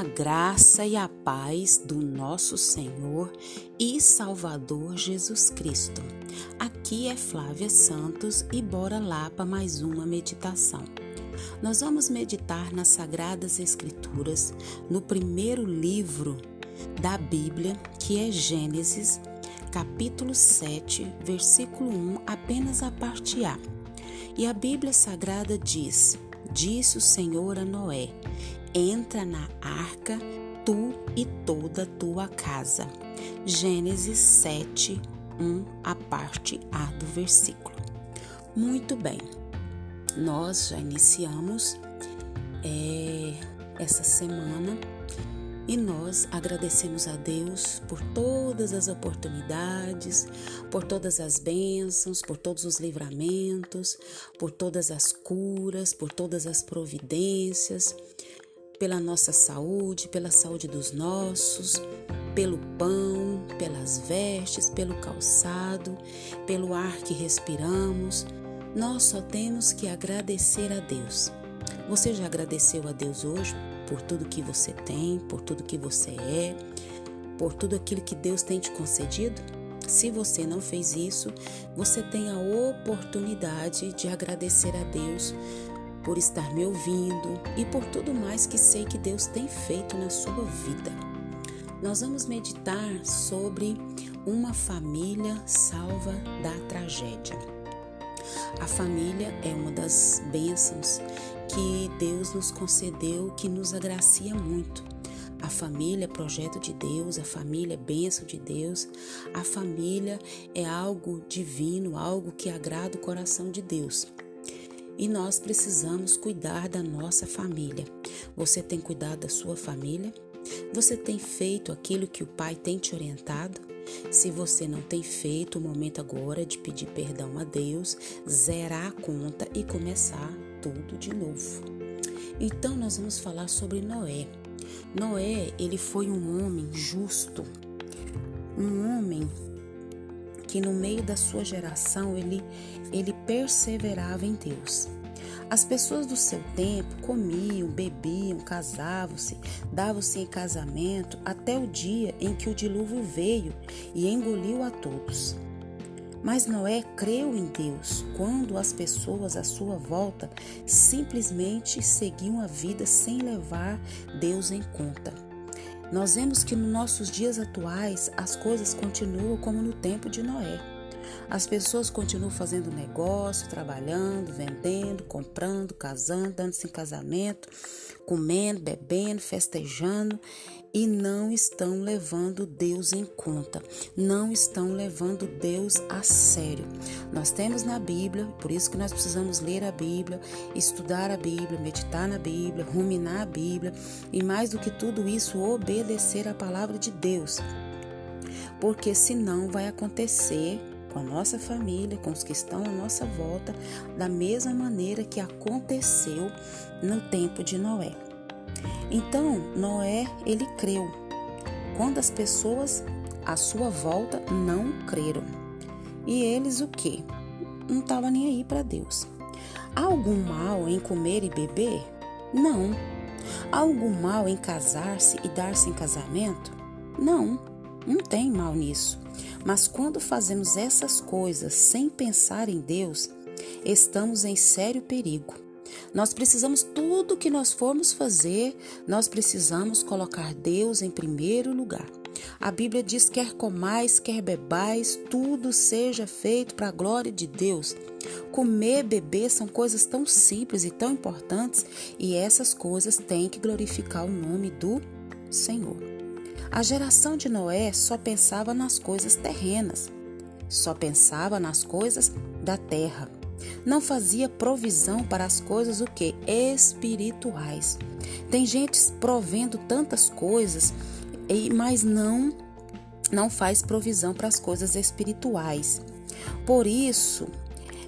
A graça e a paz do nosso Senhor e Salvador Jesus Cristo. Aqui é Flávia Santos e bora lá para mais uma meditação. Nós vamos meditar nas Sagradas Escrituras, no primeiro livro da Bíblia, que é Gênesis, capítulo 7, versículo 1, apenas a parte A. E a Bíblia Sagrada diz: Disse o Senhor a Noé: entra na arca, tu e toda tua casa. Gênesis 7, 1, a parte A do versículo. Muito bem, nós já iniciamos é, essa semana e nós agradecemos a Deus por todas as oportunidades, por todas as bênçãos, por todos os livramentos, por todas as curas, por todas as providências pela nossa saúde, pela saúde dos nossos, pelo pão, pelas vestes, pelo calçado, pelo ar que respiramos. Nós só temos que agradecer a Deus. Você já agradeceu a Deus hoje por tudo que você tem, por tudo que você é, por tudo aquilo que Deus tem te concedido? Se você não fez isso, você tem a oportunidade de agradecer a Deus por estar me ouvindo e por tudo mais que sei que Deus tem feito na sua vida. Nós vamos meditar sobre uma família salva da tragédia. A família é uma das bênçãos que Deus nos concedeu, que nos agracia muito. A família é projeto de Deus, a família é bênção de Deus, a família é algo divino, algo que agrada o coração de Deus e nós precisamos cuidar da nossa família. Você tem cuidado da sua família? Você tem feito aquilo que o Pai tem te orientado? Se você não tem feito, o momento agora de pedir perdão a Deus, zerar a conta e começar tudo de novo. Então nós vamos falar sobre Noé. Noé, ele foi um homem justo, um homem que no meio da sua geração ele, ele perseverava em Deus. As pessoas do seu tempo comiam, bebiam, casavam-se, davam-se em casamento até o dia em que o dilúvio veio e engoliu a todos. Mas Noé creu em Deus quando as pessoas à sua volta simplesmente seguiam a vida sem levar Deus em conta. Nós vemos que nos nossos dias atuais as coisas continuam como no tempo de Noé. As pessoas continuam fazendo negócio, trabalhando, vendendo, comprando, casando, dando-se em casamento, comendo, bebendo, festejando e não estão levando Deus em conta, não estão levando Deus a sério. Nós temos na Bíblia, por isso que nós precisamos ler a Bíblia, estudar a Bíblia, meditar na Bíblia, ruminar a Bíblia e mais do que tudo isso, obedecer a palavra de Deus. Porque senão vai acontecer com a nossa família, com os que estão à nossa volta, da mesma maneira que aconteceu no tempo de Noé. Então, Noé, ele creu. Quando as pessoas à sua volta não creram. E eles o quê? Não estavam nem aí para Deus. Há algum mal em comer e beber? Não. Há algum mal em casar-se e dar-se em casamento? Não, não tem mal nisso. Mas quando fazemos essas coisas sem pensar em Deus, estamos em sério perigo. Nós precisamos tudo que nós formos fazer, nós precisamos colocar Deus em primeiro lugar. A Bíblia diz: quer comais, quer bebais, tudo seja feito para a glória de Deus. Comer, beber são coisas tão simples e tão importantes, e essas coisas têm que glorificar o nome do Senhor. A geração de Noé só pensava nas coisas terrenas, só pensava nas coisas da terra não fazia provisão para as coisas o que espirituais. Tem gente provendo tantas coisas, mas não não faz provisão para as coisas espirituais. Por isso,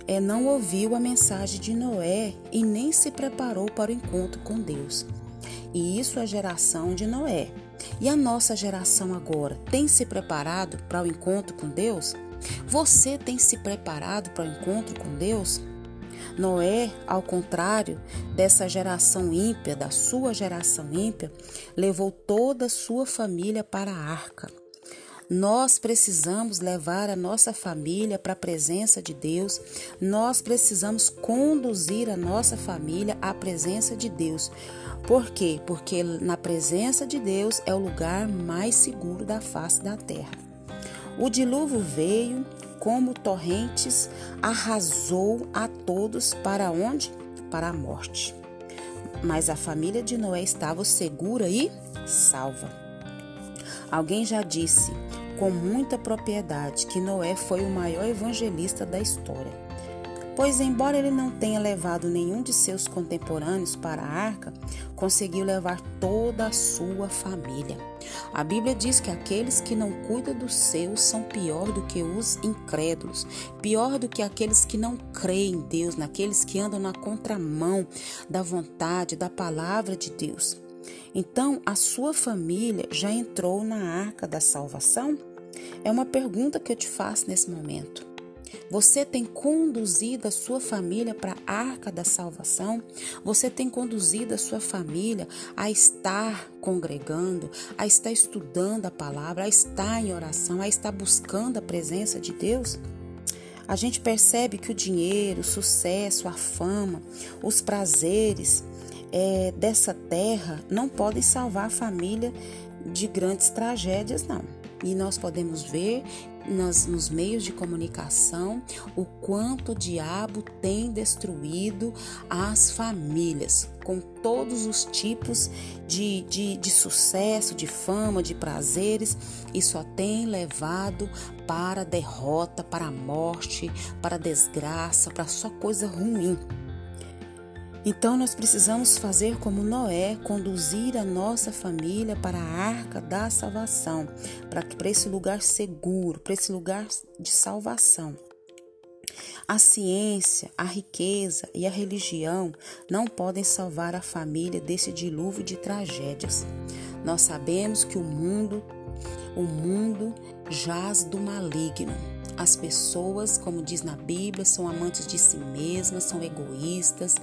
é, não ouviu a mensagem de Noé e nem se preparou para o encontro com Deus. E isso é a geração de Noé. E a nossa geração agora tem se preparado para o encontro com Deus? Você tem se preparado para o encontro com Deus? Noé, ao contrário dessa geração ímpia, da sua geração ímpia, levou toda a sua família para a arca. Nós precisamos levar a nossa família para a presença de Deus. Nós precisamos conduzir a nossa família à presença de Deus. Por quê? Porque na presença de Deus é o lugar mais seguro da face da terra. O dilúvio veio como torrentes, arrasou a todos para onde? Para a morte. Mas a família de Noé estava segura e salva. Alguém já disse com muita propriedade que Noé foi o maior evangelista da história. Pois, embora ele não tenha levado nenhum de seus contemporâneos para a arca, conseguiu levar toda a sua família. A Bíblia diz que aqueles que não cuidam dos seus são pior do que os incrédulos, pior do que aqueles que não creem em Deus, naqueles que andam na contramão da vontade, da palavra de Deus. Então, a sua família já entrou na arca da salvação? É uma pergunta que eu te faço nesse momento. Você tem conduzido a sua família para a arca da salvação? Você tem conduzido a sua família a estar congregando, a estar estudando a palavra, a estar em oração, a estar buscando a presença de Deus? A gente percebe que o dinheiro, o sucesso, a fama, os prazeres é, dessa terra não podem salvar a família de grandes tragédias, não. E nós podemos ver nas, nos meios de comunicação o quanto o diabo tem destruído as famílias, com todos os tipos de, de, de sucesso, de fama, de prazeres, e só tem levado para derrota, para morte, para desgraça, para só coisa ruim. Então nós precisamos fazer como Noé, conduzir a nossa família para a arca da salvação, para para esse lugar seguro, para esse lugar de salvação. A ciência, a riqueza e a religião não podem salvar a família desse dilúvio de tragédias. Nós sabemos que o mundo, o mundo jaz do maligno. As pessoas, como diz na Bíblia, são amantes de si mesmas, são egoístas,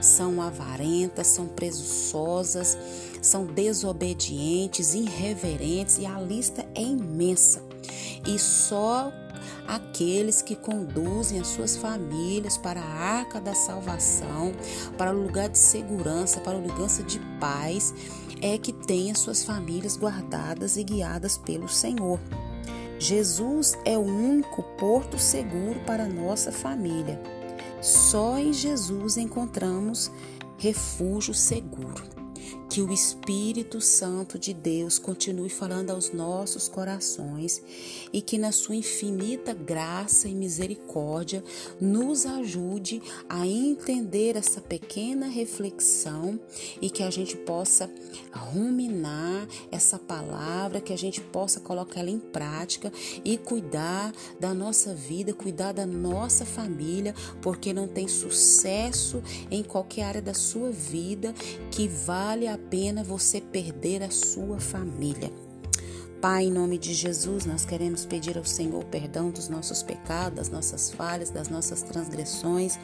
são avarentas, são presunçosas, são desobedientes, irreverentes e a lista é imensa. E só aqueles que conduzem as suas famílias para a arca da salvação, para o lugar de segurança, para o lugar de paz, é que têm as suas famílias guardadas e guiadas pelo Senhor. Jesus é o único porto seguro para nossa família. Só em Jesus encontramos refúgio seguro. Que o Espírito Santo de Deus continue falando aos nossos corações e que, na sua infinita graça e misericórdia, nos ajude a entender essa pequena reflexão e que a gente possa ruminar essa palavra, que a gente possa colocar ela em prática e cuidar da nossa vida, cuidar da nossa família, porque não tem sucesso em qualquer área da sua vida que vale a pena você perder a sua família. Pai, em nome de Jesus, nós queremos pedir ao Senhor perdão dos nossos pecados, das nossas falhas, das nossas transgressões.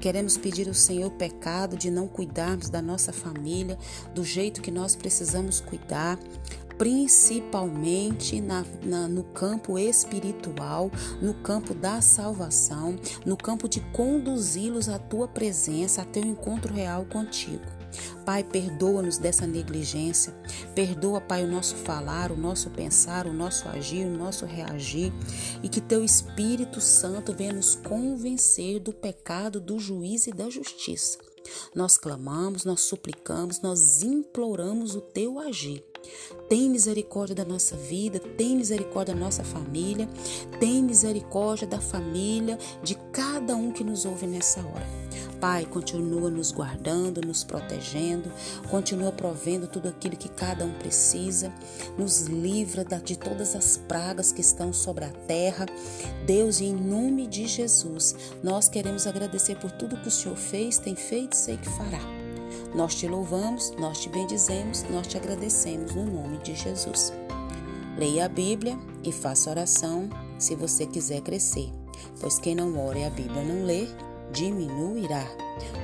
Queremos pedir ao Senhor pecado de não cuidarmos da nossa família do jeito que nós precisamos cuidar principalmente na, na, no campo espiritual, no campo da salvação, no campo de conduzi-los à tua presença, a teu encontro real contigo. Pai, perdoa-nos dessa negligência. Perdoa, Pai, o nosso falar, o nosso pensar, o nosso agir, o nosso reagir. E que Teu Espírito Santo venha nos convencer do pecado, do juízo e da justiça. Nós clamamos, nós suplicamos, nós imploramos o Teu agir. Tem misericórdia da nossa vida, tem misericórdia da nossa família, tem misericórdia da família de cada um que nos ouve nessa hora. Pai, continua nos guardando, nos protegendo, continua provendo tudo aquilo que cada um precisa, nos livra de todas as pragas que estão sobre a terra. Deus, em nome de Jesus, nós queremos agradecer por tudo que o Senhor fez, tem feito e sei que fará. Nós te louvamos, nós te bendizemos, nós te agradecemos no nome de Jesus. Leia a Bíblia e faça oração se você quiser crescer, pois quem não ora e a Bíblia não lê, diminuirá.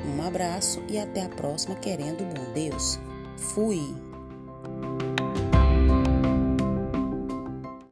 Um abraço e até a próxima, querendo bom Deus. Fui!